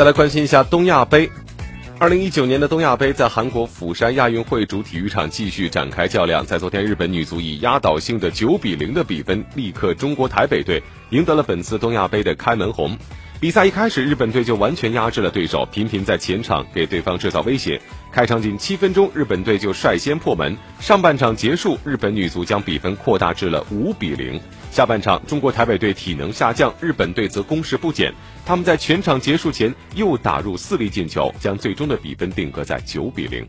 再来关心一下东亚杯。二零一九年的东亚杯在韩国釜山亚运会主体育场继续展开较量。在昨天，日本女足以压倒性的九比零的比分力克中国台北队，赢得了本次东亚杯的开门红。比赛一开始，日本队就完全压制了对手，频频在前场给对方制造威胁。开场仅七分钟，日本队就率先破门。上半场结束，日本女足将比分扩大至了五比零。下半场，中国台北队体能下降，日本队则攻势不减。他们在全场结束前又打入四粒进球，将最终的比分定格在九比零。